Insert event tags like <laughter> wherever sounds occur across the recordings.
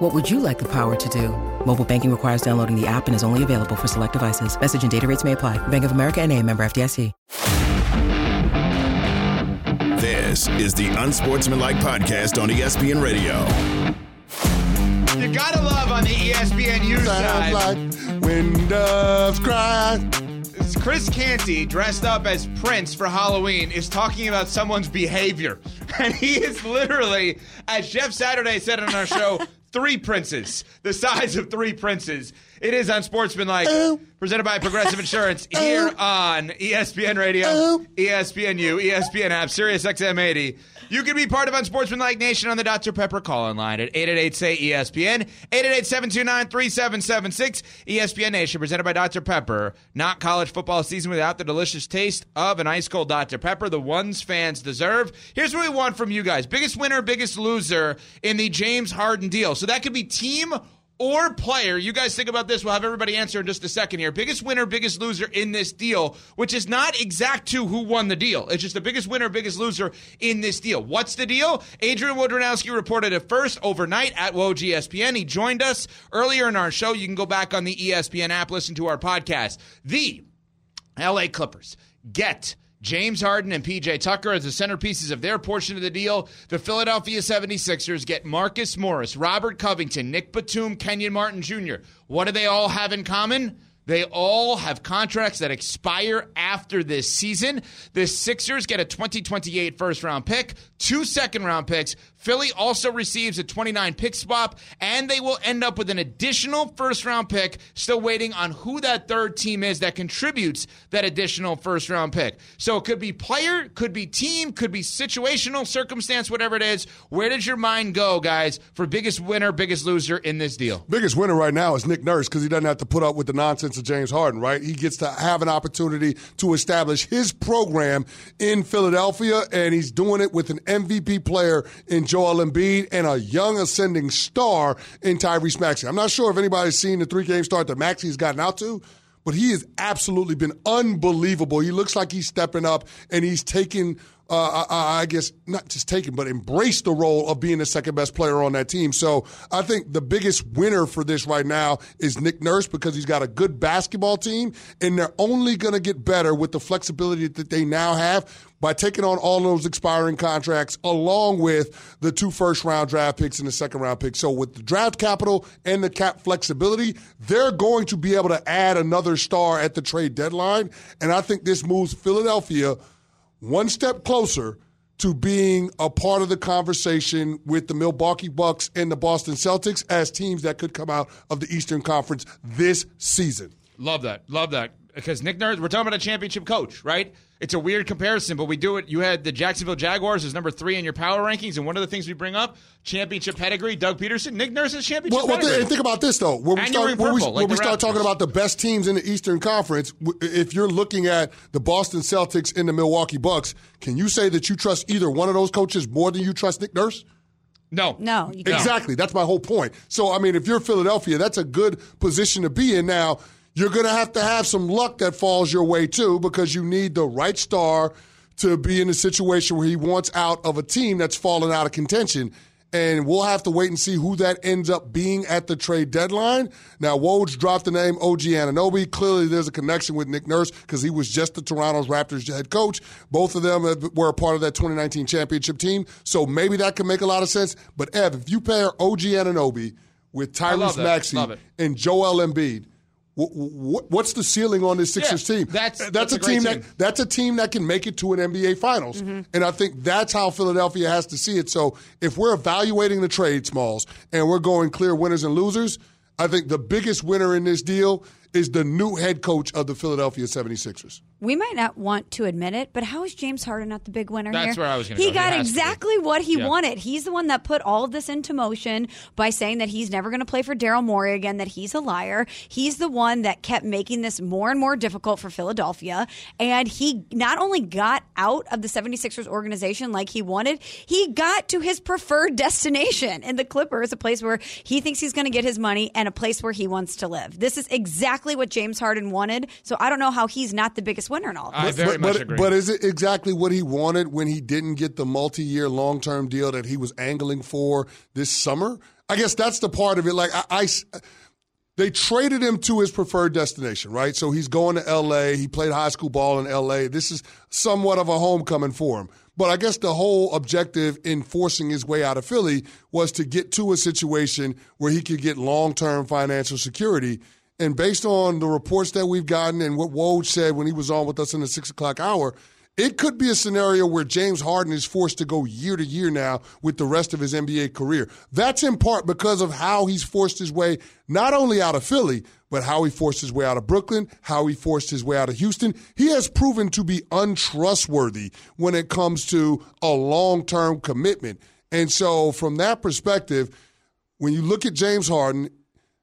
What would you like the power to do? Mobile banking requires downloading the app and is only available for select devices. Message and data rates may apply. Bank of America and a member FDIC. This is the Unsportsmanlike Podcast on ESPN Radio. You gotta love on the E ESPNU side. Sounds like when doves cry. It's Chris Canty, dressed up as Prince for Halloween, is talking about someone's behavior. <laughs> And he is literally, as Jeff Saturday said on our show, three princes, the size of three princes. It is Unsportsmanlike, presented by Progressive <laughs> Insurance here on ESPN Radio, ESPNU, ESPN app, Sirius XM 80. You can be part of Unsportsmanlike Nation on the Dr. Pepper call-in line at 888-SAY-ESPN, 888-729-3776. ESPN Nation, presented by Dr. Pepper. Not college football season without the delicious taste of an ice-cold Dr. Pepper, the ones fans deserve. Here's what we want from you guys. Biggest winner, biggest loser in the James Harden deal. So that could be team or player. You guys think about this. We'll have everybody answer in just a second here. Biggest winner, biggest loser in this deal, which is not exact to who won the deal. It's just the biggest winner, biggest loser in this deal. What's the deal? Adrian Wojnarowski reported it first overnight at Woj ESPN. He joined us earlier in our show. You can go back on the ESPN app, listen to our podcast. The LA Clippers get James Harden and PJ Tucker as the centerpieces of their portion of the deal. The Philadelphia 76ers get Marcus Morris, Robert Covington, Nick Batum, Kenyon Martin Jr. What do they all have in common? They all have contracts that expire after this season. The Sixers get a 2028 first round pick, two second round picks. Philly also receives a 29 pick swap, and they will end up with an additional first round pick, still waiting on who that third team is that contributes that additional first round pick. So it could be player, could be team, could be situational circumstance, whatever it is. Where does your mind go, guys, for biggest winner, biggest loser in this deal? Biggest winner right now is Nick Nurse because he doesn't have to put up with the nonsense of James Harden, right? He gets to have an opportunity to establish his program in Philadelphia, and he's doing it with an MVP player in Joel Embiid and a young ascending star in Tyrese Maxey. I'm not sure if anybody's seen the three game start that Maxey's gotten out to. But he has absolutely been unbelievable. He looks like he's stepping up and he's taking uh, I, I guess not just taken, but embrace the role of being the second best player on that team. So I think the biggest winner for this right now is Nick Nurse because he's got a good basketball team, and they're only going to get better with the flexibility that they now have by taking on all those expiring contracts along with the two first round draft picks and the second round pick. So with the draft capital and the cap flexibility, they're going to be able to add another star at the trade deadline. And I think this moves Philadelphia one step closer to being a part of the conversation with the Milwaukee Bucks and the Boston Celtics as teams that could come out of the Eastern Conference this season. Love that. Love that. Because Nick Nurse, we're talking about a championship coach, right? It's a weird comparison, but we do it. You had the Jacksonville Jaguars as number three in your power rankings, and one of the things we bring up, championship pedigree, Doug Pederson. Nick Nurse is championship Well, well pedigree. th- think about this though. When we And start, you're when we, purple, when like we start talking about the best teams in the Eastern Conference, w- if you're looking at the Boston Celtics and the Milwaukee Bucks, can you say that you trust either one of those coaches more than you trust Nick Nurse? no. No, you. Exactly. That's my whole point. So, I mean, if you're Philadelphia, that's a good position to be in. Now, you're going to have to have some luck that falls your way, too, because you need the right star to be in a situation where he wants out of a team that's fallen out of contention. And we'll have to wait and see who that ends up being at the trade deadline. Now, Woj dropped the name OG Anunoby. Clearly, there's a connection with Nick Nurse because he was just the Toronto Raptors head coach. Both of them were a part of that 2019 championship team. So maybe that can make a lot of sense. But, Ev, if you pair OG Anunoby with Tyrese. Maxey and Joel Embiid, what's the ceiling on this Sixers Yeah, team? that's- that's a, a team, team. that that's a team that can make it to an NBA Finals, Mm-hmm. and I think that's how Philadelphia has to see it. So if we're evaluating the trade, Smalls, and we're going clear winners and losers, I think the biggest winner in this deal is the new head coach of the Philadelphia 76ers. We might not want to admit it, but how is James Harden not the big winner That's here? where I was gonna He go. He got has to be. exactly what he Yeah. wanted. He's the one that put all of this into motion by saying that he's never going to play for Daryl Morey again, that he's a liar. He's the one that kept making this more and more difficult for Philadelphia. And he not only got out of the 76ers organization like he wanted, he got to his preferred destination in the Clippers, a place where he thinks he's going to get his money and a place where he wants to live. This is exactly what James Harden wanted. So I don't know how he's not the biggest winner in all of I very but, much but, agree. but is it exactly what he wanted when he didn't get the multi-year long-term deal that he was angling for this summer? I guess that's the part of it. Like I, I s- they traded him to his preferred destination, right? So he's going to L.A. He played high school ball in L.A. This is somewhat of a homecoming for him. But I guess the whole objective in forcing his way out of Philly was to get to a situation where he could get long-term financial security. And based on the reports that we've gotten and what Woj said when he was on with us in the six o'clock hour, it could be a scenario where James Harden is forced to go year to year now with the rest of his NBA career. That's in part because of how he's forced his way not only out of Philly, but how he forced his way out of Brooklyn, how he forced his way out of Houston. He has proven to be untrustworthy when it comes to a long term commitment. And so, from that perspective, when you look at James Harden,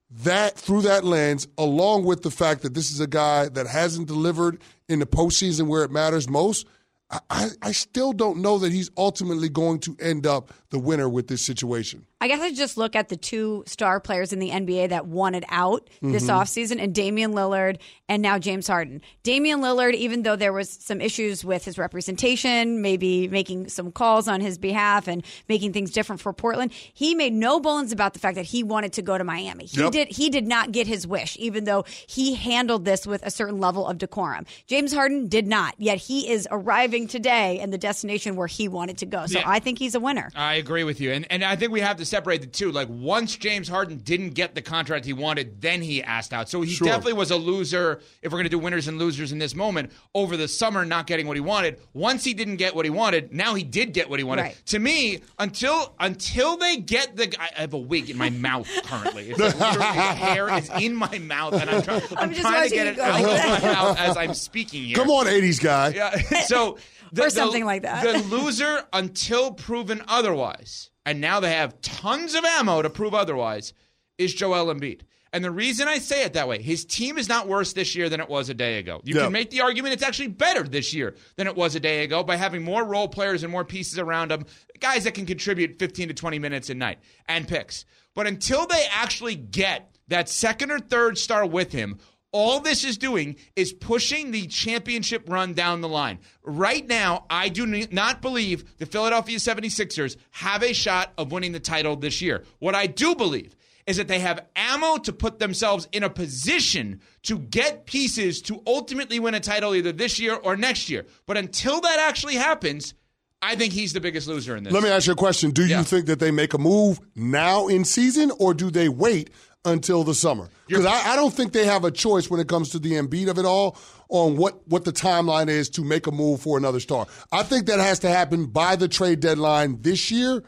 that through that lens, along with the fact that this is a guy that hasn't delivered in the postseason where it matters most, I, I, still don't know that he's ultimately going to end up the winner with this situation. I guess I just look at the two star players in the NBA that wanted out this Mm-hmm. offseason and Damian Lillard and now James Harden. Damian Lillard, even though there was some issues with his representation, maybe making some calls on his behalf and making things different for Portland, he made no bones about the fact that he wanted to go to Miami. He Yep. did he did not get his wish, even though he handled this with a certain level of decorum. James Harden did not, yet he is arriving today in the destination where he wanted to go. So Yeah. I think he's a winner. I agree with you. And and I think we have to separate the two. Like once James Harden didn't get the contract he wanted, then he asked out. So he Sure. definitely was a loser if we're going to do winners and losers in this moment over the summer not getting what he wanted. Once he didn't get what he wanted, now he did get what he wanted. Right. To me, until until they get the I I have a wig in my mouth currently. It's like <laughs> literally the hair is in my mouth and I'm, try, I'm, I'm just trying to get it out like of my mouth as I'm speaking here. Come on, 80s guy. Yeah. <laughs> So <laughs> the, Or something like that. The loser until proven otherwise, and now they have tons of ammo to prove otherwise, is Joel Embiid. And the reason I say it that way, his team is not worse this year than it was a day ago. You Yeah. can make the argument it's actually better this year than it was a day ago by having more role players and more pieces around them, guys that can contribute 15 to 20 minutes a night and picks. But until they actually get that second or third star with him, all this is doing is pushing the championship run down the line. Right now, I do not believe the Philadelphia 76ers have a shot of winning the title this year. What I do believe is that they have ammo to put themselves in a position to get pieces to ultimately win a title either this year or next year. But until that actually happens, I think he's the biggest loser in this. Let me ask you a question. Do Yeah. you think that they make a move now in season or do they wait until the summer? Because I, I don't think they have a choice when it comes to the Embiid of it all on what, what the timeline is to make a move for another star. I think that has to happen by the trade deadline this year,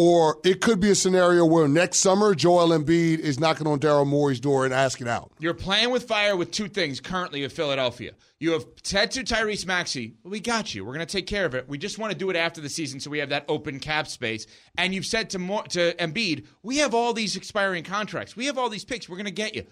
or it could be a scenario where next summer Joel Embiid is knocking on Daryl Morey's door and asking out. You're playing with fire with two things currently with Philadelphia. You have said to Tyrese Maxey, we got you. We're going to take care of it. We just want to do it after the season so we have that open cap space. And you've said to, Mo- to Embiid, we have all these expiring contracts. We have all these picks. We're going to get you.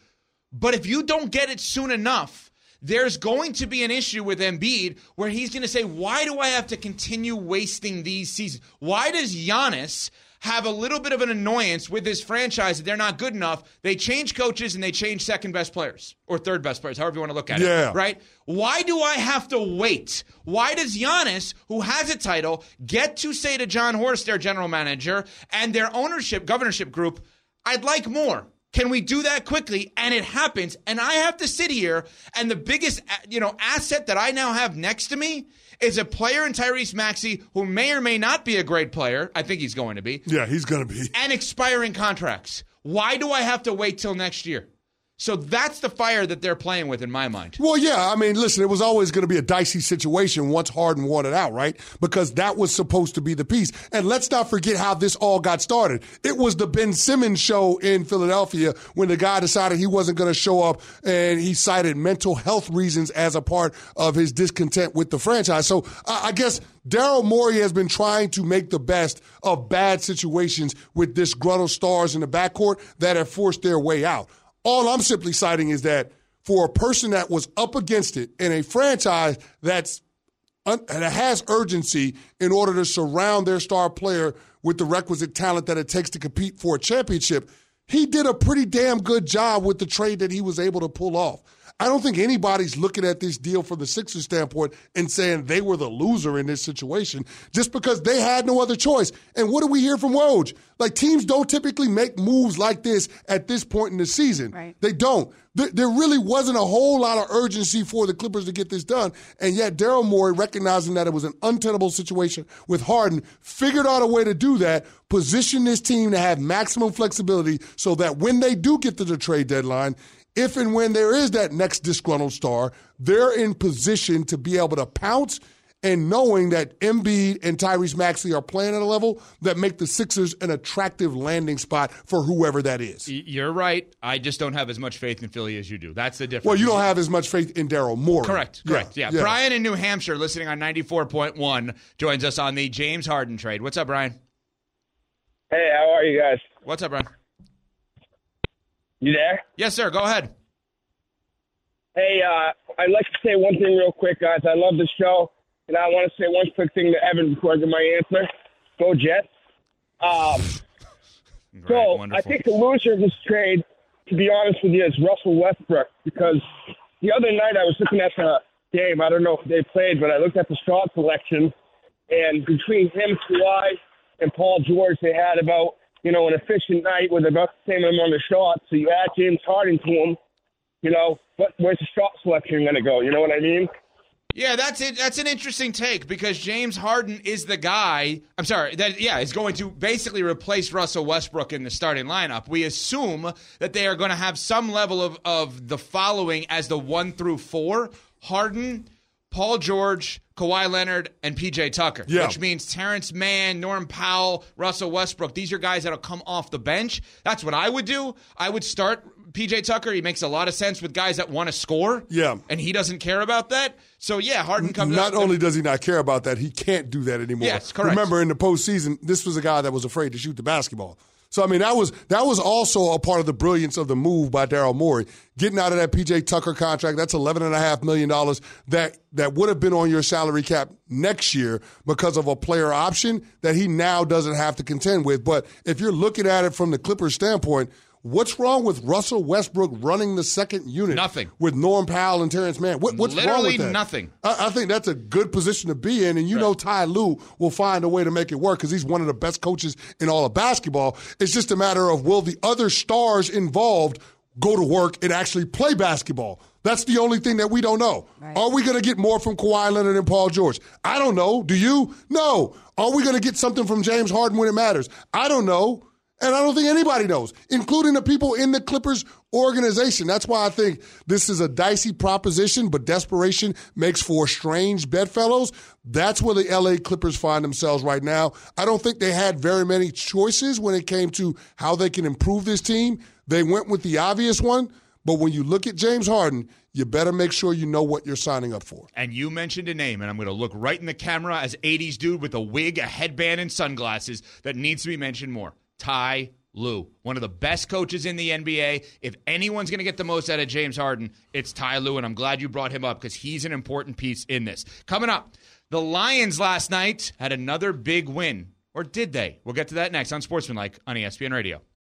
But if you don't get it soon enough, there's going to be an issue with Embiid where he's going to say, why do I have to continue wasting these seasons? Why does Giannis have a little bit of an annoyance with his franchise that they're not good enough? They change coaches and they change second best players or third best players, however you want to look at Yeah. it. Right? Why do I have to wait? Why does Giannis, who has a title, get to say to Jon Horst, their general manager, and their ownership, governorship group, I'd like more. Can we do that quickly? And it happens. And I have to sit here, and the biggest, uh, you know, asset that I now have next to me is a player in Tyrese Maxey who may or may not be a great player. I think he's going to be. Yeah, he's going to be. And expiring contracts. Why do I have to wait till next year? So that's the fire that they're playing with in my mind. Well, yeah. I mean, listen, it was always going to be a dicey situation once Harden wanted out, right? Because that was supposed to be the piece. And let's not forget how this all got started. It was the Ben Simmons show in Philadelphia when the guy decided he wasn't going to show up and he cited mental health reasons as a part of his discontent with the franchise. So I guess Daryl Morey has been trying to make the best of bad situations with disgruntled stars in the backcourt that have forced their way out. All I'm simply citing is that for a person that was up against it in a franchise that's that has urgency in order to surround their star player with the requisite talent that it takes to compete for a championship, he did a pretty damn good job with the trade that he was able to pull off. I don't think anybody's looking at this deal from the Sixers standpoint and saying they were the loser in this situation just because they had no other choice. And what do we hear from Woj? Like teams don't typically make moves like this at this point in the season. Right. They don't. There, there really wasn't a whole lot of urgency for the Clippers to get this done. And yet Daryl Morey, recognizing that it was an untenable situation with Harden, figured out a way to do that, position this team to have maximum flexibility so that when they do get to the trade deadline, if and when there is that next disgruntled star, they're in position to be able to pounce and knowing that Embiid and Tyrese Maxey are playing at a level that make the Sixers an attractive landing spot for whoever that is. You're right. I just don't have as much faith in Philly as you do. That's the difference. Well, you don't have as much faith in Daryl Morey. Correct. Correct. Yeah. yeah. Brian in New Hampshire, listening on 94.1, joins us on the James Harden trade. What's up, Brian? Hey, how are you guys? What's up, Brian? You there? Yes, sir. Go ahead. Hey, uh, I'd like to say one thing real quick, guys. I love the show, and I want to say one quick thing to Evan before I give my answer. Go Jets. Um, <laughs> Right, so wonderful. I think the loser of this trade, to be honest with you, is Russell Westbrook because the other night I was looking at the game. I don't know if they played, but I looked at the shot selection, and between him, Kawhi, and Paul George, they had about you know an efficient night with about the same amount of shots. So you add James Harden to him, you know, but where's the shot selection going to go? You know what I mean? Yeah, that's it. That's an interesting take because James Harden is the guy. I'm sorry. That yeah is going to basically replace Russell Westbrook in the starting lineup. We assume that they are going to have some level of of the following as the one through four: Harden, Paul George, Kawhi Leonard, and PJ Tucker. Yeah. Which means Terance Mann, Norm Powell, Russell Westbrook. These are guys that'll come off the bench. That's what I would do. I would start PJ Tucker. He makes a lot of sense with guys that want to score. Yeah. And he doesn't care about that. So yeah, Harden comes Not only does he not care about that, he can't do that anymore. Yes, correct. Remember, in the postseason, this was a guy that was afraid to shoot the basketball. So I mean, that was that was also a part of the brilliance of the move by Daryl Morey, getting out of that PJ Tucker contract. That's eleven and a half million dollars that that would have been on your salary cap next year because of a player option that he now doesn't have to contend with. But if you're looking at it from the Clippers standpoint. What's wrong with Russell Westbrook running the second unit? Nothing. With Norm Powell and Terance Mann. What, what's wrong with that? Literally nothing. I, I think that's a good position to be in, and you know Ty Lue will find a way to make it work because he's one of the best coaches in all of basketball. It's just a matter of will the other stars involved go to work and actually play basketball. That's the only thing that we don't know. Right. Are we going to get more from Kawhi Leonard and Paul George? I don't know. Do you? No. Are we going to get something from James Harden when it matters? I don't know. And I don't think anybody knows, including the people in the Clippers organization. That's why I think this is a dicey proposition, but desperation makes for strange bedfellows. That's where the LA Clippers find themselves right now. I don't think they had very many choices when it came to how they can improve this team. They went with the obvious one, but when you look at James Harden, you better make sure you know what you're signing up for. And you mentioned a name, and I'm going to look right in the camera as 80s dude with a wig, a headband, and sunglasses that needs to be mentioned more. Ty Lue, one of the best coaches in the NBA. If anyone's going to get the most out of James Harden, it's Ty Lue, and I'm glad you brought him up because he's an important piece in this. Coming up, the Lions last night had another big win. Or did they? We'll get to that next on Sportsmanlike on ESPN Radio.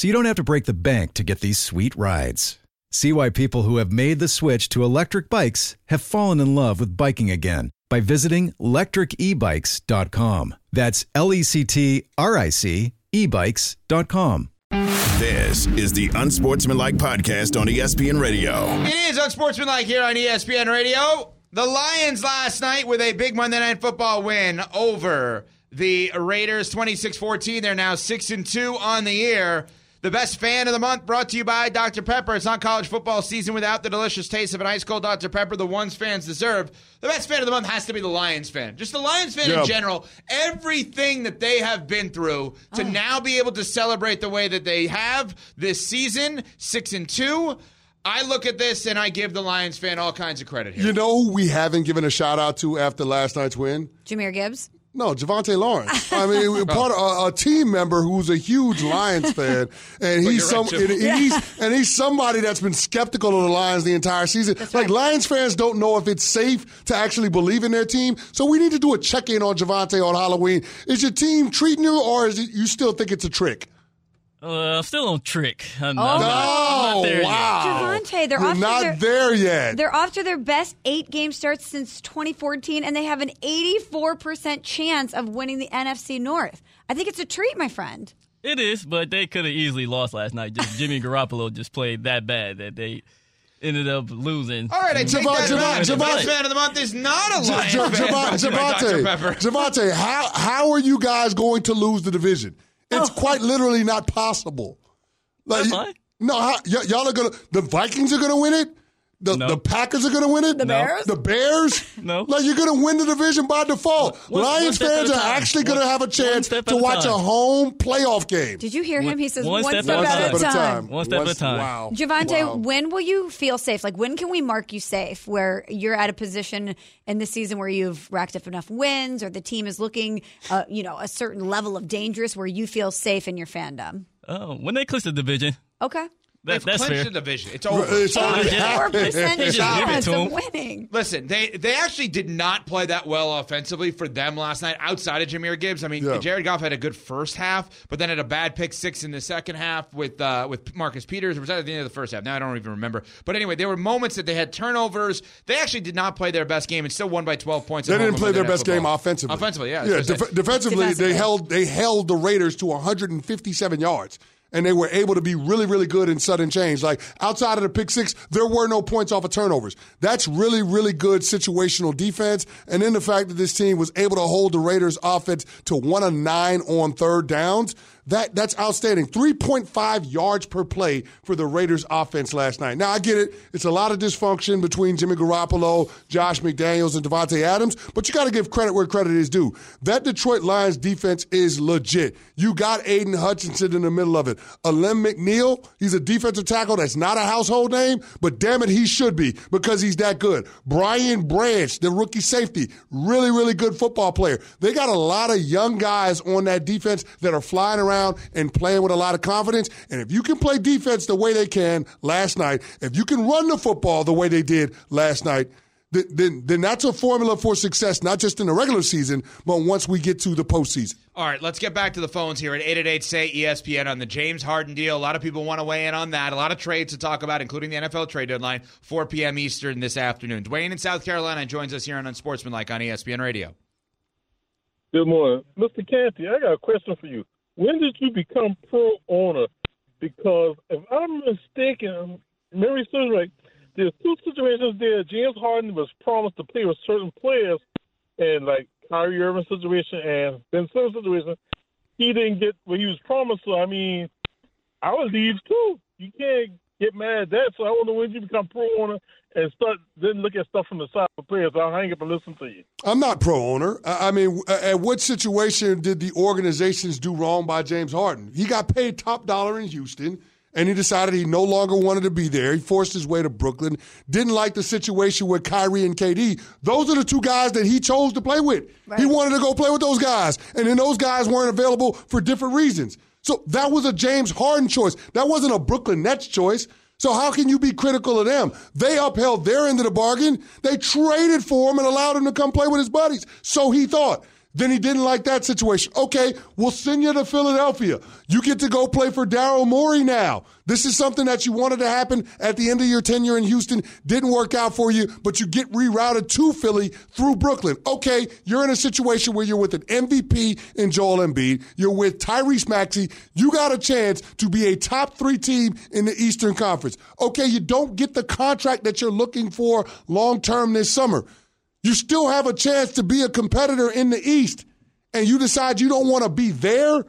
so you don't have to break the bank to get these sweet rides. See why people who have made the switch to electric bikes have fallen in love with biking again by visiting lectricebikes.com. That's L E C T R I C ebikes.com. This is the Unsportsmanlike Podcast on ESPN Radio. It is Unsportsmanlike here on ESPN Radio. The Lions last night with a big Monday Night Football win over the Raiders 26-14. They're now 6 and 2 on the year. The best fan of the month brought to you by Dr. Pepper. It's not college football season without the delicious taste of an ice cold Dr. Pepper, the ones fans deserve. The best fan of the month has to be the Lions fan. Just the Lions fan Yeah. in general. Everything that they have been through to oh. now be able to celebrate the way that they have this season, 6 and 2. I look at this and I give the Lions fan all kinds of credit here. You know who we haven't given a shout out to after last night's win? Jahmyr Gibbs. No, Javante Lawrence. I mean, <laughs> part of a, a team member who's a huge Lions fan, and he's some, right, and, Jim. and he's and he's somebody that's been skeptical of the Lions the entire season. like right. Lions fans don't know if it's safe to actually believe in their team, so we need to do a check in on Javante on Halloween. Is your team treating you, or is it, you still think it's a trick? Uh, still on trick. I'm, Oh. I'm not, I'm Oh not there yet. wow, Javante, they're You're off to not their- there yet. They're off to their best eight game starts since 2014, and they have an 84% chance of winning the NFC North. I think it's a treat, my friend. It is, but they could have easily lost last night. Just Jimmy Garoppolo just played that bad that they ended up losing. All right, I take Javon- that Javon- back. The Javon- fan of the month is not a J- Lions J- fan. Java- brought to you by Dr. Pepper. Javante, Javante, how how are you guys going to lose the division? It's oh. quite literally not possible. Like, That's fine. No, how, y- y'all are gonna. The Vikings are gonna win it. The, No. the Packers are gonna win it. The Bears? The Bears. No. Like you're gonna win the division by default. One- one Lions step at fans are actually gonna have a chance to a watch a home playoff game. Did you hear him? He says one one, step step, at a at a time. time. One step at a time. Wow. Javante, Wow. when will you feel safe? Like, when can we mark you safe where you're at a position in the season where you've racked up enough wins or the team is looking, uh, you know, a certain level of dangerous where you feel safe in your fandom? Oh, when they clinch the division, Okay. That, They've that's clinched fair. the division. It's over. It's already yeah. happened. 84% They just give it chance to of 'em. winning. Listen, they they actually did not play that well offensively for them last night outside of Jahmyr Gibbs. I mean, Yeah. Jared Goff had a good first half, but then had a bad pick six in the second half with uh, with Marcus Peters. Or was that at the end of the first half? Now I don't even remember. But anyway, there were moments that they had turnovers. They actually did not play their best game and still won by 12 points. They didn't play their Night best game offensively. Offensively, yeah. yeah. that's what I def- defensively, Defensively. they held they held the Raiders to 157 yards. And they were able to be really, really good in sudden change. Like outside of the pick six, there were no points off of turnovers. That's really, really good situational defense. And then the fact that this team was able to hold the Raiders offense to one of nine on third downs, that that's outstanding. 3.5 yards per play for the Raiders offense last night. Now I get it. It's a lot of dysfunction between Jimmy Garoppolo, Josh McDaniels, and Davante Adams, but you got to give credit where credit is due. That Detroit Lions defense is legit. You got Aidan Hutchinson in the middle of it. Alim McNeill, he's a defensive tackle that's not a household name, but damn it, he should be because he's that good. Brian Branch, the rookie safety, really, really good football player. They got a lot of young guys on that defense that are flying around and playing with a lot of confidence. And if you can play defense the way they can last night, if you can run the football the way they did last night, th- then then that's a formula for success, not just in the regular season, but once we get to the postseason. All right, let's get back to the phones here at 888 say ESPN on the James Harden deal. A lot of people want to weigh in on that. A lot of trades to talk about, including the NFL trade deadline, 4 p.m. Eastern this afternoon. Dwayne in South Carolina joins us here on Unsportsmanlike on ESPN Radio. Good morning. Mr. Canty, I got a question for you. When did you become pro owner? Because if I'm mistaken, Mary serves right, there's two situations there. James Harden was promised to play with certain players, and like Kyrie Irving situation and Ben Simmons situation, he didn't get what he was promised. So I mean, I would leave too. You can't get mad at that. So I wonder when you become pro owner and start then look at stuff from the side of players. I'll hang up and listen to you. I'm not pro owner. I I mean, at what situation did the organizations do wrong by James Harden? He got paid top dollar in Houston, and he decided he no longer wanted to be there. He forced his way to Brooklyn. Didn't like the situation with Kyrie and KD. Those are the two guys that he chose to play with. Right. He wanted to go play with those guys, and then those guys weren't available for different reasons. So that was a James Harden choice. That wasn't a Brooklyn Nets choice. So how can you be critical of them? They upheld their end of the bargain. They traded for him and allowed him to come play with his buddies. So he thought. Then he didn't like that situation. Okay, we'll send you to Philadelphia. You get to go play for Daryl Morey now. This is something that you wanted to happen at the end of your tenure in Houston. Didn't work out for you, but you get rerouted to Philly through Brooklyn. Okay, you're in a situation where you're with an MVP in Joel Embiid. You're with Tyrese Maxey. You got a chance to be a top three team in the Eastern Conference. Okay, you don't get the contract that you're looking for long term this summer you still have a chance to be a competitor in the East, and you decide you don't want to be there.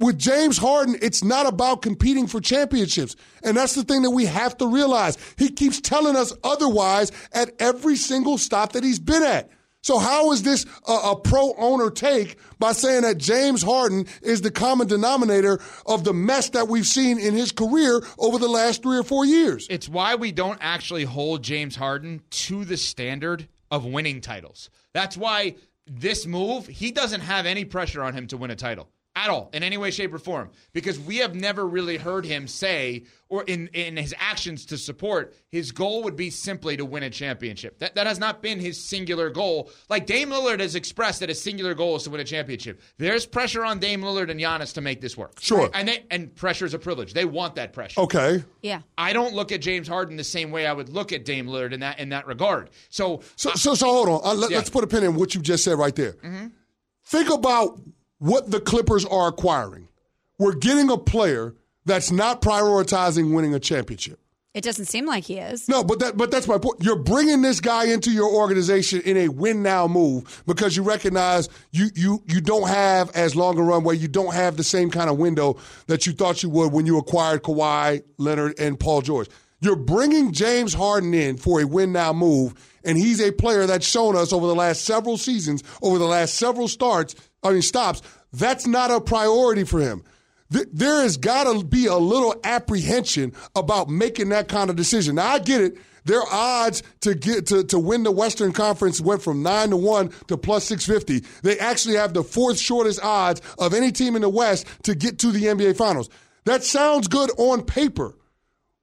With James Harden, it's not about competing for championships. And that's the thing that we have to realize. He keeps telling us otherwise at every single stop that he's been at. So how is this a, a, pro owner take by saying that James Harden is the common denominator of the mess that we've seen in his career over the last three or four years? It's why we don't actually hold James Harden to the standard of winning titles. That's why this move, he doesn't have any pressure on him to win a title at all in any way shape or form because we have never really heard him say or in in his actions to support his goal would be simply to win a championship. That that has not been his singular goal. Like Dame Lillard has expressed that his singular goal is to win a championship. There's pressure on Dame Lillard and Giannis to make this work. Sure. And they, and pressure is a privilege. They want that pressure. Okay. Yeah. I don't look at James Harden the same way I would look at Dame Lillard in that in that regard. So so so, so hold on. Uh, let, us put a pin in what you just said right there. Mm-hmm. think about what the Clippers are acquiring. We're getting a player that's not prioritizing winning a championship. It doesn't seem like he is. No, but that but that's my point. You're bringing this guy into your organization in a win now move because you recognize you you you don't have as long a runway. You don't have the same kind of window that you thought you would when you acquired Kawhi Leonard and Paul George. You're bringing James Harden in for a win now move, and he's a player that's shown us over the last several seasons, over the last several starts, I mean stops, that's not a priority for him. There has got to be a little apprehension about making that kind of decision. Now I get it. Their odds to get to, to win the Western Conference went from nine to one to plus six fifty. They actually have the fourth shortest odds of any team in the West to get to the NBA Finals. That sounds good on paper.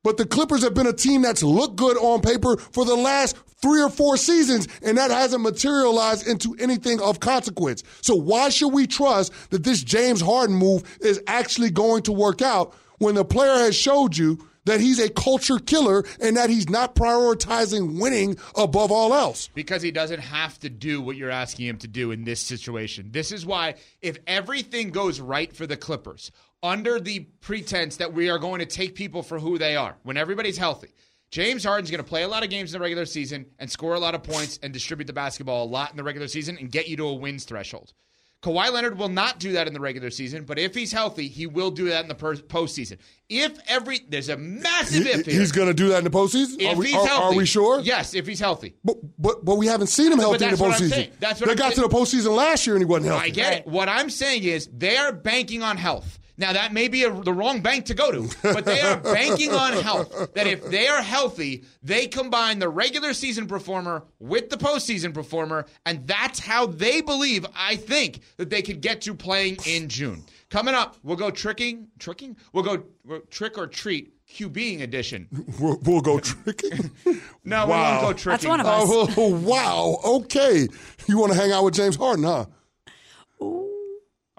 But the Clippers have been a team that's looked good on paper for the last three or four seasons, and that hasn't materialized into anything of consequence. So why should we trust that this James Harden move is actually going to work out when the player has showed you that he's a culture killer and that he's not prioritizing winning above all else. Because he doesn't have to do what you're asking him to do in this situation. This is why, if everything goes right for the Clippers, under the pretense that we are going to take people for who they are, when everybody's healthy, James Harden's going to play a lot of games in the regular season and score a lot of points and distribute the basketball a lot in the regular season and get you to a wins threshold. Kawhi Leonard will not do that in the regular season, but if he's healthy, he will do that in the per- postseason. If every there's a massive he, if here. He's going to do that in the postseason. If are we, he's are, healthy, are we sure? Yes, if he's healthy. But but but we haven't seen him healthy in the postseason. That's what they I'm got saying. to the postseason last year and he wasn't healthy. I get it. What I'm saying is they are banking on health. Now, that may be a, the wrong bank to go to, but they are banking on health. That if they are healthy, they combine the regular season performer with the postseason performer, and that's how they believe, I think, that they could get to playing in June. Coming up, we'll go tricking, tricking? We'll go we'll trick or treat. QBing edition. <laughs> We'll, we'll go tricking. <laughs> no, wow. we won't go tricking. That's one of oh, us. Oh, <laughs> wow. Okay. You want to hang out with James Harden, huh?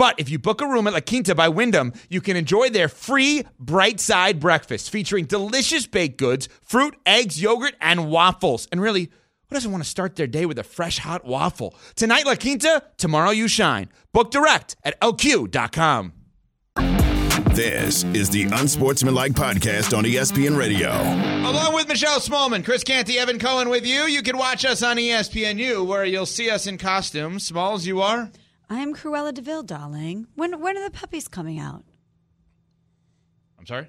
But if you book a room at La Quinta by Wyndham, you can enjoy their free bright side breakfast featuring delicious baked goods, fruit, eggs, yogurt, and waffles. And really, who doesn't want to start their day with a fresh hot waffle? Tonight, La Quinta, tomorrow, you shine. Book direct at lq.com. This is the Unsportsmanlike Podcast on ESPN Radio. Along with Michelle Smallmon, Chris Canty, Evan Cohen with you. You can watch us on ESPNU where you'll see us in costume. Smalls, you are? I am Cruella de Vil, darling. When when are the puppies coming out? I'm sorry?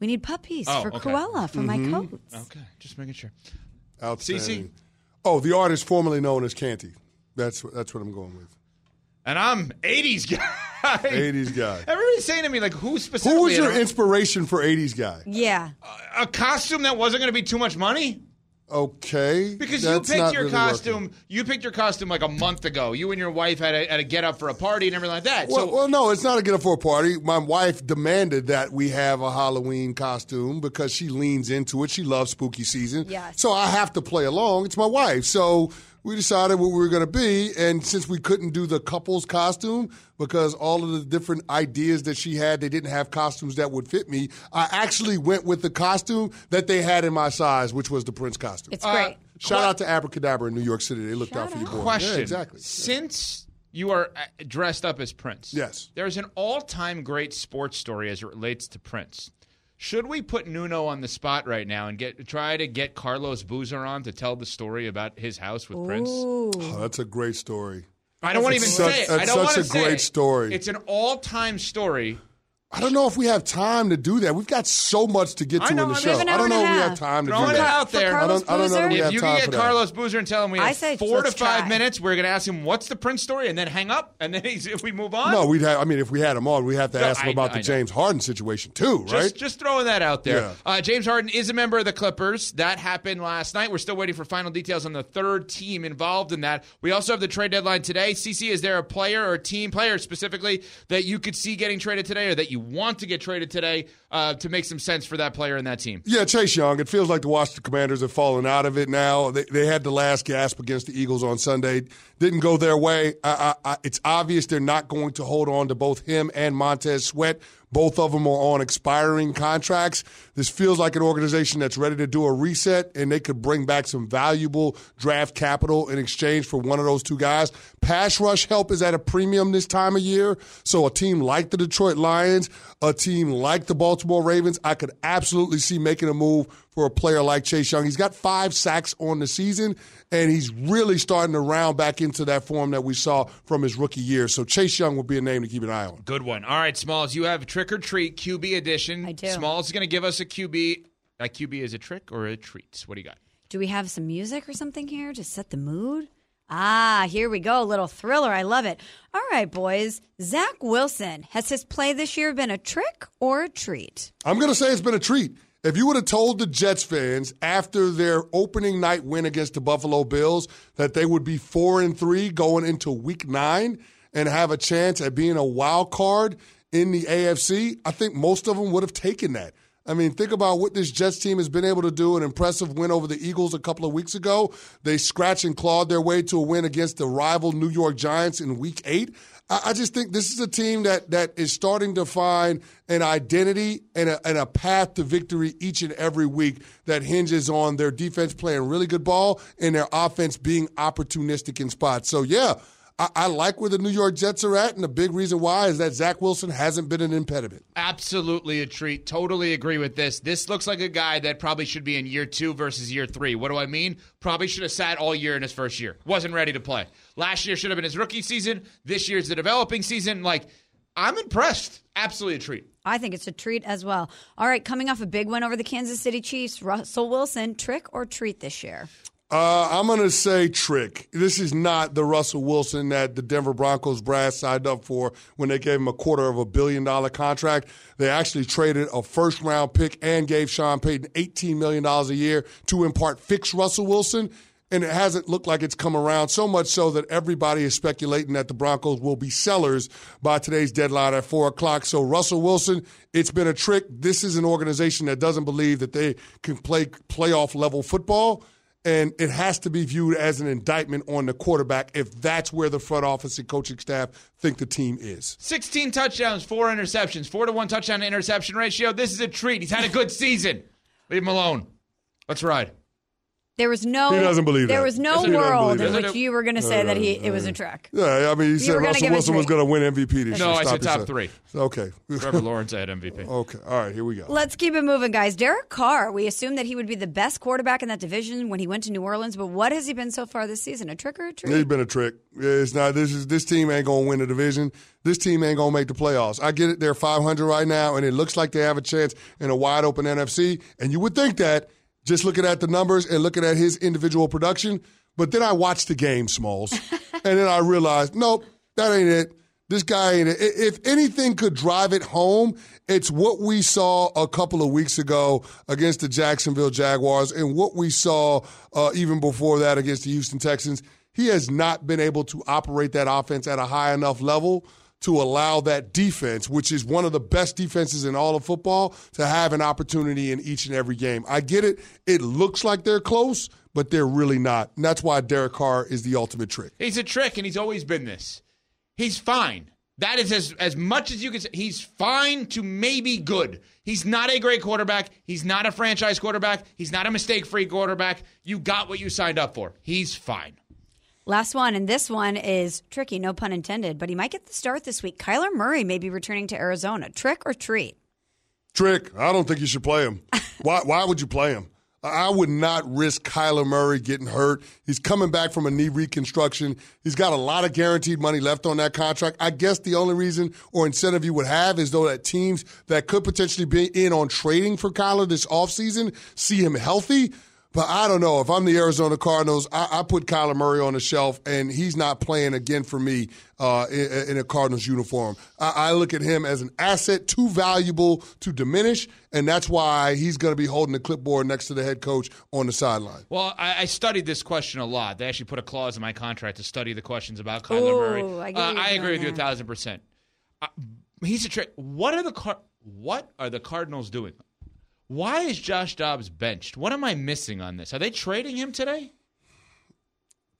We need puppies Oh, for okay. Cruella for my mm-hmm. coats. Okay, just making sure. Outstanding. CC? Oh, the artist formerly known as Canty. That's that's what I'm going with. And I'm 80s guy. 80s guy. <laughs> Everybody's saying to me, like, who specifically? Who was your inspiration for 80s guy? Yeah. a costume that wasn't going to be too much money? Okay. Because that's you not picked your really costume. working. You picked your costume like a month ago. You and your wife had a, had a get up for a party and everything like that. Well, so well, no, it's not a get up for a party. My wife demanded that we have a Halloween costume because she leans into it. She loves spooky season. Yes. So I have to play along. It's my wife. So we decided what we were going to be. And since we couldn't do the couple's costume because all of the different ideas that she had, they didn't have costumes that would fit me, I actually went with the costume that they had in my size, which was the Prince costume. It's great. Shout out to Abracadabra in New York City. They looked out for you boys. question. Yeah, exactly. Since you are uh, dressed up as Prince, Yes. there's an all-time great sports story as it relates to Prince. Should we put Nuno on the spot right now and get try to get Carlos Boozer on to tell the story about his house with Prince? Oh, that's a great story. I don't want to even such- say it. I that's don't such a say great it. story. It's an all-time story. I don't know if we have time to do that. We've got so much to get to know, in the I show. we have an I don't know if we have time to Throwing do it that. out there. I Carlos don't, I don't know that we Boozer? have If you time can for get that. Carlos Boozer and tell him we have I say four to let's five try. minutes, we're going to ask him what's the Prince story, and then hang up, and then <laughs> he's, if we move on. No, we'd have. I mean, if we had him on, we have to No, ask him I- about I the know. James Harden situation too, right? Just, just throwing that out there. Yeah. Uh, James Harden is a member of the Clippers. That happened last night. We're still waiting for final details on the third team involved in that. We also have the trade deadline today. CC, is there a player or team player specifically that you could see getting traded today, or that you want to get traded today uh, to make some sense for that player and that team? Yeah, Chase Young. It feels like the Washington Commanders have fallen out of it now. They, they had the last gasp against the Eagles on Sunday. Didn't go their way. I, I, I, it's obvious they're not going to hold on to both him and Montez Sweat. Both of them are on expiring contracts. This feels like an organization that's ready to do a reset, and they could bring back some valuable draft capital in exchange for one of those two guys. Pass rush help is at a premium this time of year. So a team like the Detroit Lions, a team like the Baltimore Ravens, I could absolutely see making a move for a player like Chase Young. He's got five sacks on the season, and he's really starting to round back into that form that we saw from his rookie year. So Chase Young will be a name to keep an eye on. Good one. All right, Smalls, you have trick or treat QB edition. I do. Smalls is going to give us a QB. A QB is a trick or a treat? What do you got? Do we have some music or something here to set the mood? Ah, here we go. A little thriller. I love it. All right, boys. Zach Wilson. Has his play this year been a trick or a treat? I'm going to say it's been a treat. If you would have told the Jets fans after their opening night win against the Buffalo Bills that they would be four and three going into week nine and have a chance at being a wild card in the AFC, I think most of them would have taken that. I mean, think about what this Jets team has been able to do. An impressive win over the Eagles a couple of weeks ago. They scratch and clawed their way to a win against the rival New York Giants in week eight. I, just think this is a team that that is starting to find an identity and a, and a path to victory each and every week that hinges on their defense playing really good ball and their offense being opportunistic in spots. So, yeah. I, I like where the New York Jets are at, and the big reason why is that Zach Wilson hasn't been an impediment. Absolutely a treat. Totally agree with this. This looks like a guy that probably should be in year two versus year three. What do I mean? Probably should have sat all year in his first year. Wasn't ready to play. Last year should have been his rookie season. This year's the developing season. Like, I'm impressed. Absolutely a treat. I think it's a treat as well. All right, coming off a big win over the Kansas City Chiefs, Russell Wilson, trick or treat this year? Uh, I'm going to say trick. This is not the Russell Wilson that the Denver Broncos brass signed up for when they gave him a quarter of a billion dollar contract. They actually traded a first round pick and gave Sean Payton $18 million a year to in part fix Russell Wilson. And it hasn't looked like it's come around so much so that everybody is speculating that the Broncos will be sellers by today's deadline at four o'clock. So Russell Wilson, it's been a trick. This is an organization that doesn't believe that they can play playoff level football And it has to be viewed as an indictment on the quarterback if that's where the front office and coaching staff think the team is. 16 touchdowns, four interceptions, four to one touchdown to interception ratio. This is a treat. He's had a good season. Leave him alone. Let's ride. There was no. He doesn't believe There that. was no He doesn't world believe in that. which you were going to say that he it was a trick. Yeah, I mean, he You said were gonna Russell give it Wilson was me. going to win MVP this No, year. I Stop said top yourself. three. Okay. Trevor <laughs> Lawrence had MVP. Okay. All right, here we go. Let's keep it moving, guys. Derek Carr, we assumed that he would be the best quarterback in that division when he went to New Orleans, but what has he been so far this season? A trick or a treat? It's been a trick. It's not. This is this team ain't gonna win the division. This team ain't gonna make the playoffs. I get it. They're 500 right now, and it looks like they have a chance in a wide open NFC. And you would think that just looking at the numbers and looking at his individual production. But then I watched the game, Smalls, <laughs> and then I realized, nope, that ain't it. This guy ain't it. If anything could drive it home, it's what we saw a couple of weeks ago against the Jacksonville Jaguars and what we saw uh, even before that against the Houston Texans. He has not been able to operate that offense at a high enough level to allow that defense, which is one of the best defenses in all of football, to have an opportunity in each and every game. I get it. It looks like they're close, but they're really not. And that's why Derek Carr is the ultimate trick. He's a trick, and he's always been this. He's fine. That is as, as much as you can say. He's fine to maybe good. He's not a great quarterback. He's not a franchise quarterback. He's not a mistake free quarterback. You got what you signed up for. He's fine. Last one, and this one is tricky, no pun intended, but he might get the start this week. Kyler Murray may be returning to Arizona. Trick or treat? Trick, I don't think you should play him. <laughs> why, why would you play him? I would not risk Kyler Murray getting hurt. He's coming back from a knee reconstruction. He's got a lot of guaranteed money left on that contract. I guess the only reason or incentive you would have is though that teams that could potentially be in on trading for Kyler this offseason see him healthy. But I don't know. If I'm the Arizona Cardinals, I, I put Kyler Murray on the shelf, and he's not playing again for me uh, in, in a Cardinals uniform. I, I look at him as an asset too valuable to diminish, and that's why he's going to be holding the clipboard next to the head coach on the sideline. Well, I, I studied this question a lot. They actually put a clause in my contract to study the questions about Kyler Ooh, Murray. I Uh, I agree doing with you a thousand percent. Uh, he's a trick. What are the Car- What are the Cardinals doing? Why is Josh Dobbs benched? What am I missing on this? Are they trading him today?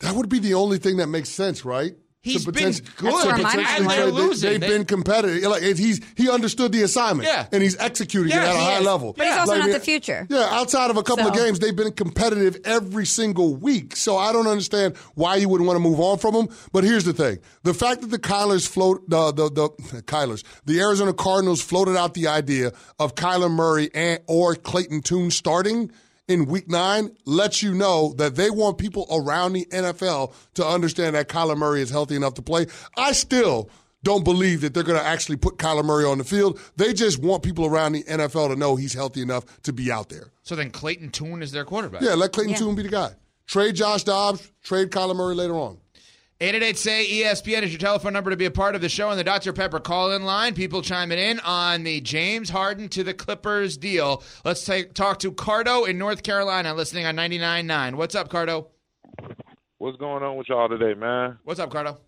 That would be the only thing that makes sense, right? He's To been good. That's to potentially went. They're trade- they- losing. They've They- been competitive. Like he's he understood the assignment, Yeah. and he's executing Yeah, it at a high is. level. But he's also Like, not the future. Yeah, outside of a couple of games, they've been competitive every single week. So I don't understand why you wouldn't want to move on from him. But here's the thing: the fact that the Kylers float the the the <laughs> Kylers, the Arizona Cardinals floated out the idea of Kyler Murray and or Clayton Tune starting in week nine lets you know that they want people around the NFL to understand that Kyler Murray is healthy enough to play. I still don't believe that they're going to actually put Kyler Murray on the field. They just want people around the NFL to know he's healthy enough to be out there. So then Clayton Tune is their quarterback. Yeah, let Clayton Yeah. Tune be the guy. Trade Josh Dobbs, trade Kyler Murray later on. 888 say ESPN is your telephone number to be a part of the show on the Dr. Pepper call in line. People chiming in on the James Harden to the Clippers deal. Let's take, talk to Cardo in North Carolina, listening on 99.9. What's up, Cardo? What's going on with y'all today, man? What's up, Cardo?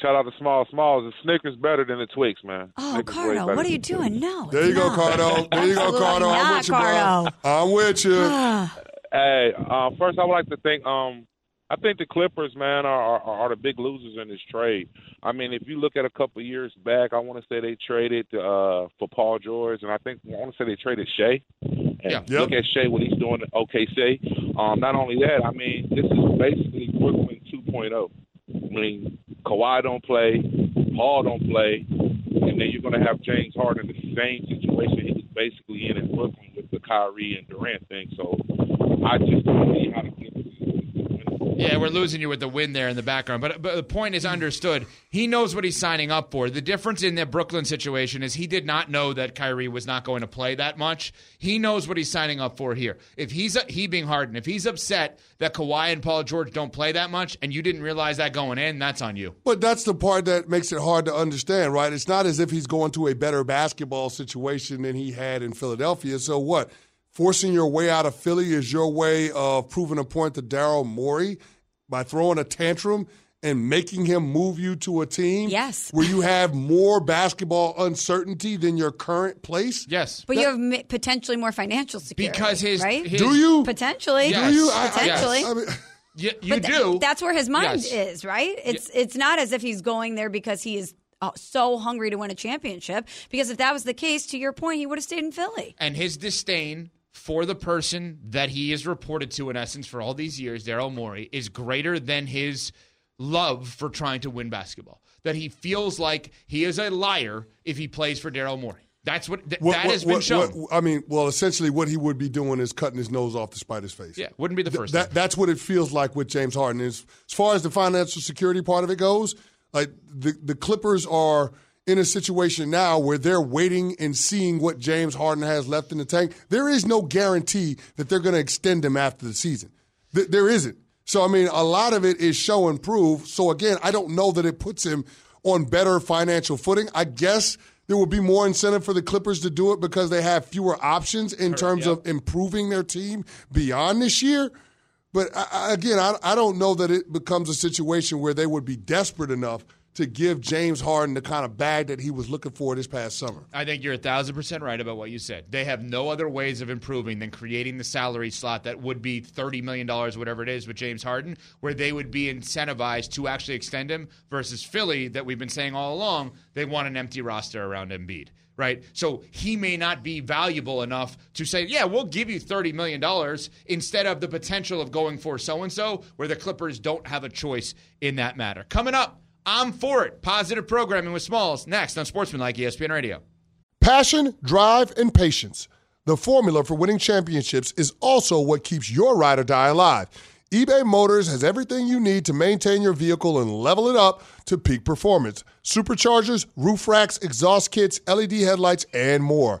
Shout out to Small Smalls. The Snickers better than the Twix, man. Oh, Snickers Cardo, what are you than the Twix. doing? No. There it's you go. Cardo. There you go, Cardo. I'm with you, Cardo. bro. I'm with you. <sighs> Hey, uh, first I would like to thank. Um, I think the Clippers, man, are, are are the big losers in this trade. I mean, if you look at a couple of years back, I want to say they traded uh, for Paul George, and I think I want to say they traded Shai. And Yeah. Look at Shai what he's doing at OKC. Um, not only that, I mean, this is basically Brooklyn 2.0. I mean, Kawhi don't play, Paul don't play, and then you're going to have James Harden in the same situation he was basically in in Brooklyn with the Kyrie and Durant thing. So I just don't see how the Clippers is going to win. Yeah, we're losing you with the win there in the background. But, but the point is understood. He knows what he's signing up for. The difference in the Brooklyn situation is he did not know that Kyrie was not going to play that much. He knows what he's signing up for here. If he's he being Harden, if he's upset that Kawhi and Paul George don't play that much, and you didn't realize that going in, that's on you. But that's the part that makes it hard to understand, right? It's not as if he's going to a better basketball situation than he had in Philadelphia. So what? Forcing your way out of Philly is your way of proving a point to Daryl Morey by throwing a tantrum and making him move you to a team Yes. where you have more basketball uncertainty than your current place? Yes. But you have mi- potentially more financial security. Because his- right? his- Do you? potentially. Yes. Do you? I- I- potentially. yes. I mean, <laughs> You, you but th- do. that's where his mind Yes. is, right? It's it's not as if he's going there because he is uh, so hungry to win a championship. Because if that was the case, to your point, he would have stayed in Philly. and his disdain for the person that he is reported to, in essence, for all these years, Daryl Morey, is greater than his love for trying to win basketball. That he feels like he is a liar if he plays for Daryl Morey. That's what, th- what- that what- has been what- shown. I mean, well, essentially, what he would be doing is cutting his nose off to spite his face. yeah, wouldn't be the Th- first. that, that's what it feels like with James Harden. Is as far as the financial security part of it goes, like the the Clippers are in a situation now where they're waiting and seeing what James Harden has left in the tank. There is no guarantee that they're going to extend him after the season. Th- there isn't. So I mean, a lot of it is show and prove. So again, I don't know that it puts him on better financial footing. I guess there will be more incentive for the Clippers to do it because they have fewer options in terms of improving their team beyond this year. But I- again, I, I don't know that it becomes a situation where they would be desperate enough to give James Harden the kind of bag that he was looking for this past summer. I think you're a thousand percent right about what you said. They have no other ways of improving than creating the salary slot that would be $30 million, whatever it is, with James Harden, where they would be incentivized to actually extend him versus Philly, that we've been saying all along, they want an empty roster around Embiid. Right? So he may not be valuable enough to say, yeah, we'll give you $30 million instead of the potential of going for so and so, where the Clippers don't have a choice in that matter. Coming up, I'm for it. Positive programming with Smalls next on Sportsman Like ESPN Radio. Passion, drive, and patience. The formula for winning championships is also what keeps your ride or die alive. eBay Motors has everything you need to maintain your vehicle and level it up to peak performance superchargers, roof racks, exhaust kits, LED headlights, and more.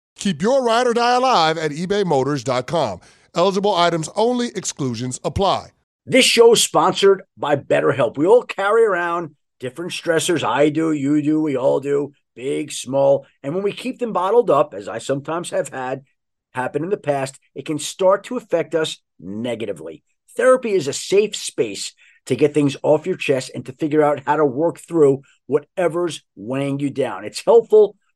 Keep your ride or die alive at ebaymotors.com. Eligible items only, exclusions apply. This show is sponsored by BetterHelp. We all carry around different stressors. I do, you do, we all do, big, small. And when we keep them bottled up, as I sometimes have had happen in the past, it can start to affect us negatively. Therapy is a safe space to get things off your chest and to figure out how to work through whatever's weighing you down. It's helpful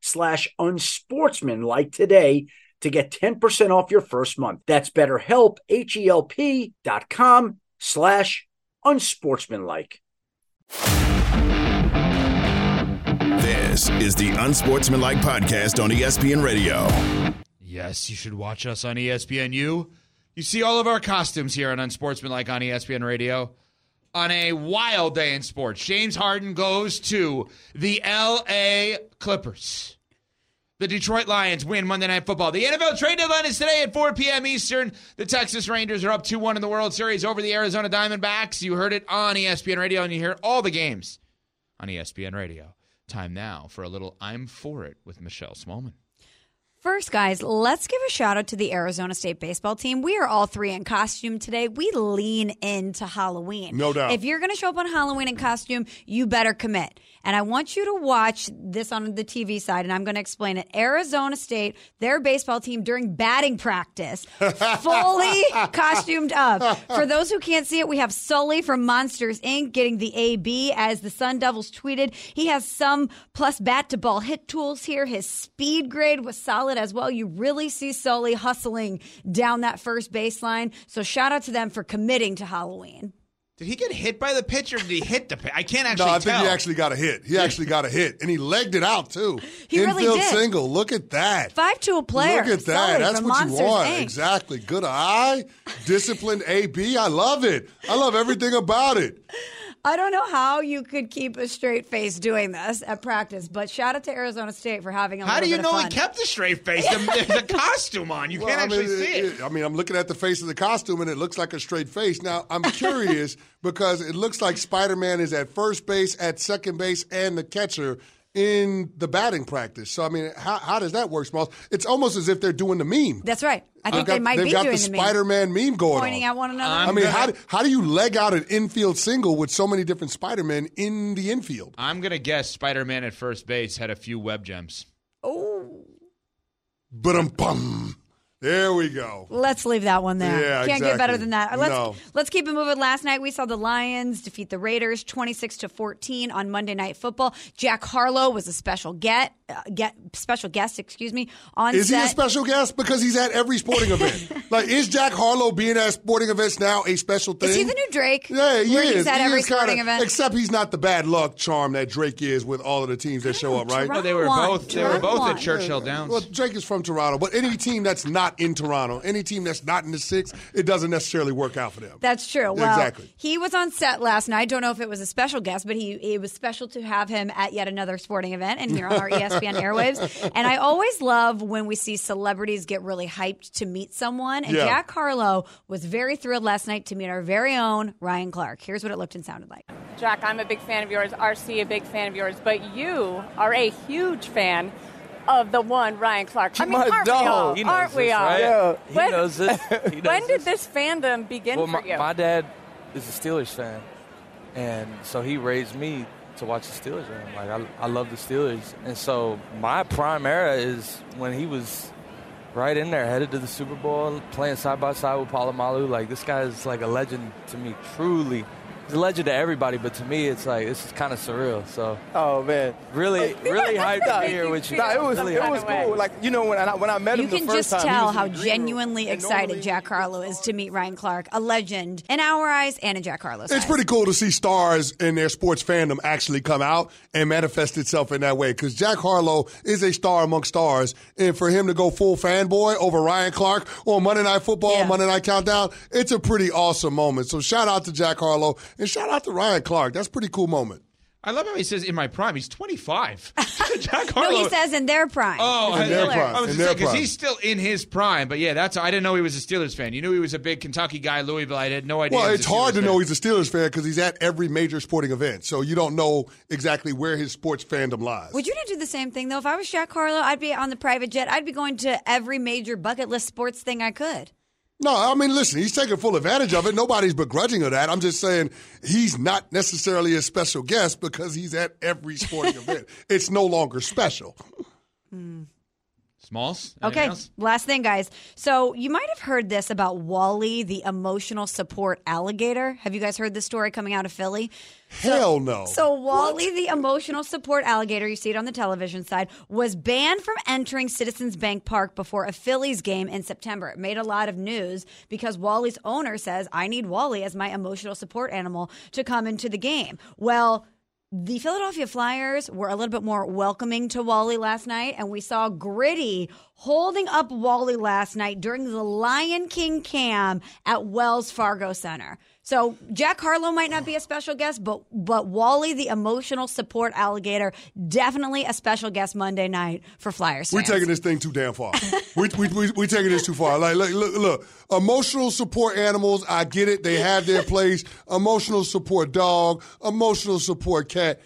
slash unsportsmanlike today to get 10% off your first month. That's betterhelp, H-E-L-P dot com slash unsportsmanlike. This is the Unsportsmanlike Podcast on ESPN Radio. Yes, you should watch us on ESPNU. You see all of our costumes here on Unsportsmanlike on ESPN Radio. On a wild day in sports, James Harden goes to the LA Clippers. The Detroit Lions win Monday Night Football. The NFL trade deadline is today at 4 p.m. Eastern. The Texas Rangers are up 2 1 in the World Series over the Arizona Diamondbacks. You heard it on ESPN Radio, and you hear all the games on ESPN Radio. Time now for a little I'm For It with Michelle Smallmon. First, guys, let's give a shout out to the Arizona State baseball team. We are all three in costume today. We lean into Halloween. No doubt. If you're going to show up on Halloween in costume, you better commit. And I want you to watch this on the TV side, and I'm going to explain it. Arizona State, their baseball team during batting practice, <laughs> fully costumed up. For those who can't see it, we have Sully from Monsters Inc. getting the AB as the Sun Devils tweeted. He has some plus bat to ball hit tools here. His speed grade was solid as well. You really see Sully hustling down that first baseline. So shout out to them for committing to Halloween. Did he get hit by the pitch or did he hit the pitch? I can't actually No, I think tell. he actually got a hit. He actually got a hit, and he legged it out too. <laughs> He really Infield did. single. Look at that. Five to a player. Look at that. Sully That's what Monsters, you want. Inc. Exactly. Good eye, disciplined AB. I love it. I love everything about it. I don't know how you could keep a straight face doing this at practice, but shout out to Arizona State for having a How do you bit know he kept a straight face? There's <laughs> a costume on. You Well, can't I mean, actually see it. I mean, I'm looking at the face of the costume, and it looks like a straight face. Now, I'm curious <laughs> because it looks like Spider-Man is at first base, at second base, and the catcher in the batting practice. So, I mean, how, how does that work, Smalls? It's almost as if they're doing the meme. That's right. I think They've they got- might be got doing the the. Spider-Man meme going on. pointing on. at one another. I mean, how, do- how do you leg out an infield single with so many different Spider-Men in the infield? I'm gonna guess Spider-Man at first base had a few web gems. oh, But um, bum. There we go. let's leave that one there. Yeah, Can't get better than that. Let's No. let's keep it moving. Last night we saw the Lions defeat the Raiders 26 to 14 on Monday Night Football. Jack Harlow was a special get, uh, get special guest, excuse me, on Is he a special guest? Because he's at every sporting event. <laughs> like, is Jack Harlow being at sporting events now a special thing? Is he the new Drake? Yeah, he Where is. he's at He every is kinda- sporting event. Except he's not the bad luck charm that Drake is with all of the teams that show up, right? Well, they were both they were both at Churchill Downs. Well, Drake is from Toronto, but any team that's not in Toronto, any team that's not in the six, it doesn't necessarily work out for them. That's true. Yeah, Well, exactly. he was on set last night. Don't know if it was a special guest, but he it was special to have him at yet another sporting event and here on our ESPN airwaves. <laughs> And I always love when we see celebrities get really hyped to meet someone. And Yeah. Jack Harlow was very thrilled last night to meet our very own Ryan Clark. Here's what it looked and sounded like. Jack, I'm a big fan of yours. RC, a big fan of yours. But you are a huge fan of the one Ryan Clark. I mean, My aren't dog. we all? He knows aren't we this, all? right? Yeah, he when, knows this. <laughs> He knows when did this fandom begin well, for my, you? my dad is a Steelers fan, and so he raised me to watch the Steelers. game. Like I, I love the Steelers, and so my prime era is when he was right in there, headed to the Super Bowl, playing side by side with Polamalu. Like this guy is like a legend to me, truly. He's a legend to everybody, but to me, it's like this is kind of surreal. So, oh man, really, really hyped to be here with you. Nah, it was really it was cool. Like you know when I when I met You him the can first just time, tell how the green room. genuinely excited Jack Harlow is to meet Ryan Clark, a legend in our eyes and in Jack Harlow's It's eyes. pretty cool to see stars in their sports fandom actually come out and manifest itself in that way. Because Jack Harlow is a star among stars, and for him to go full fanboy over Ryan Clark on Monday Night Football, Monday Night Countdown, it's a pretty awesome moment. So shout out to Jack Harlow and shout out to Ryan Clark. That's a pretty cool moment. I love how he says in my prime. He's 25. <laughs> Jack No, Harlow. he says in their prime. Oh, The I, Steelers. I was In just their saying because he's still in his prime. But yeah, that's I didn't know he was a Steelers fan. You knew he was a big Kentucky guy, Louisville. I had no idea. Well, it's hard to fan. know he's a Steelers fan because he's at every major sporting event. So you don't know exactly where his sports fandom lies. Would you not do the same thing though? If I was Jack Harlow, I'd be on the private jet. I'd be going to every major bucket list sports thing I could. No, I mean, listen, he's taking full advantage of it. Nobody's begrudging of that. I'm just saying he's not necessarily a special guest because he's at every sporting <laughs> event. It's no longer special. Hmm. Smalls. Okay, else? last thing, guys. So you might have heard this about Wally, the emotional support alligator. Have you guys heard this story coming out of Philly? Hell no. So Wally, the emotional support alligator, you see it on the television side, was banned from entering Citizens Bank Park before a Phillies game in September. It made a lot of news because Wally's owner says, "I need Wally as my emotional support animal to come into the game." Well. The Philadelphia Flyers were a little bit more welcoming to Wally last night, and we saw Gritty holding up Wally last night during the Lion King cam at Wells Fargo Center. So Jack Harlow might not be a special guest, but but Wally, the emotional support alligator, definitely a special guest Monday night for Flyers. We're fans. taking this thing too damn far. we, we, we, we're taking this too far. Like, look, look, look, emotional support animals, I get it. They have their place. Emotional support dog, emotional support cat.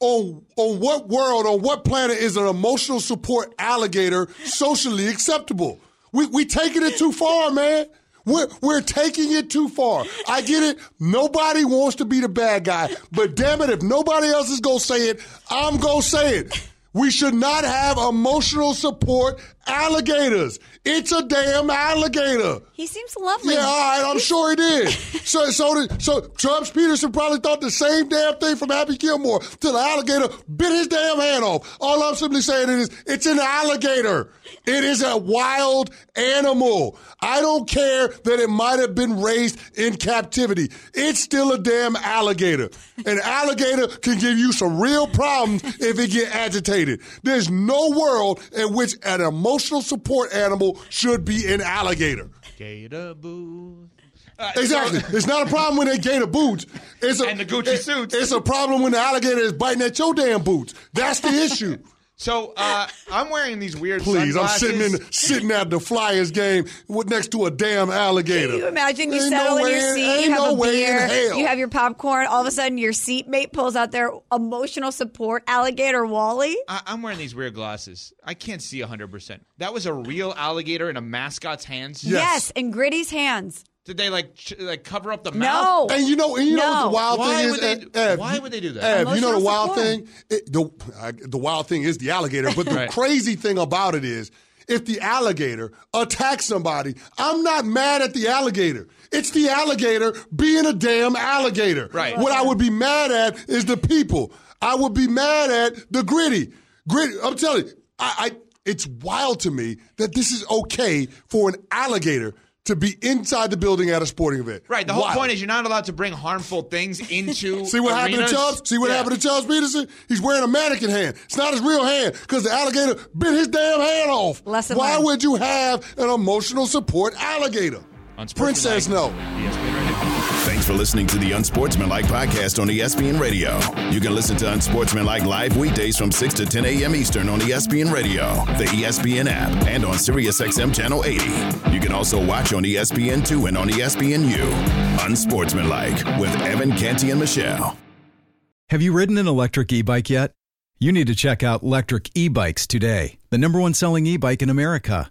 On, on what world, on what planet is an emotional support alligator socially acceptable? We, we taking it too far, man. We're, we're taking it too far. I get it. Nobody wants to be the bad guy. But damn it, if nobody else is going to say it, I'm going to say it. We should not have emotional support alligators. It's a damn alligator. He seems lovely. Yeah, all right, I'm sure he did. <laughs> so, so, did, so Chubbs Peterson probably thought the same damn thing from Happy Gilmore till the alligator bit his damn hand off. All I'm simply saying is, it's an alligator. It is a wild animal. I don't care that it might have been raised in captivity. It's still a damn alligator. An alligator can give you some real problems if it get agitated. There's no world in which an emotional support animal should be an alligator. Gator boots. Uh, exactly. It's not a problem when they gator boots. It's a, And the Gucci it- suits. It's a problem when the alligator is biting at your damn boots. That's the issue. So uh, I'm wearing these weird glasses. Please, I'm sitting in sitting at the Flyers game with next to a damn alligator. Can you imagine you Ain't settle no in your seat, ain't you have no a way beer, you have your popcorn, all of a sudden your seatmate pulls out their emotional support alligator Wally. I- I'm wearing these weird glasses. I can't see 100%. That was a real alligator in a mascot's hands? Yes, in Gritty's hands. Did they like ch- like cover up the No. mouth? And you know, and you know what No. the wild Why thing would is, they Ev, do- Ev, why would they do that? Ev, you know the wild support. thing. It, the I, the wild thing is the alligator, but the Right. crazy thing about it is, if the alligator attacks somebody, I'm not mad at the alligator. It's the alligator being a damn alligator. Right. What I would be mad at is the people. I would be mad at the gritty. Gritty. I'm telling you, I, I it's wild to me that this is okay for an alligator to be inside the building at a sporting event. Right. The whole Wild. point is you're not allowed to bring harmful things into. <laughs> See what happened to arenas. Chubbs? See what Yeah. happened to Chubbs Peterson? He's wearing a mannequin hand. It's not his real hand because the alligator bit his damn hand off. Lesson Why learned. would you have an emotional support alligator? Princess, no. For listening to the Unsportsmanlike podcast on ESPN Radio. You can listen to Unsportsmanlike live weekdays from 6 to 10 a.m. Eastern on ESPN Radio, the ESPN app, and on SiriusXM Channel 80. You can also watch on E ESPN2 and on ESPNU. Unsportsmanlike with Evan Canty and Michelle. Have you ridden an electric e bike yet? You need to check out Lectric E Bikes today, the number one selling e bike in America.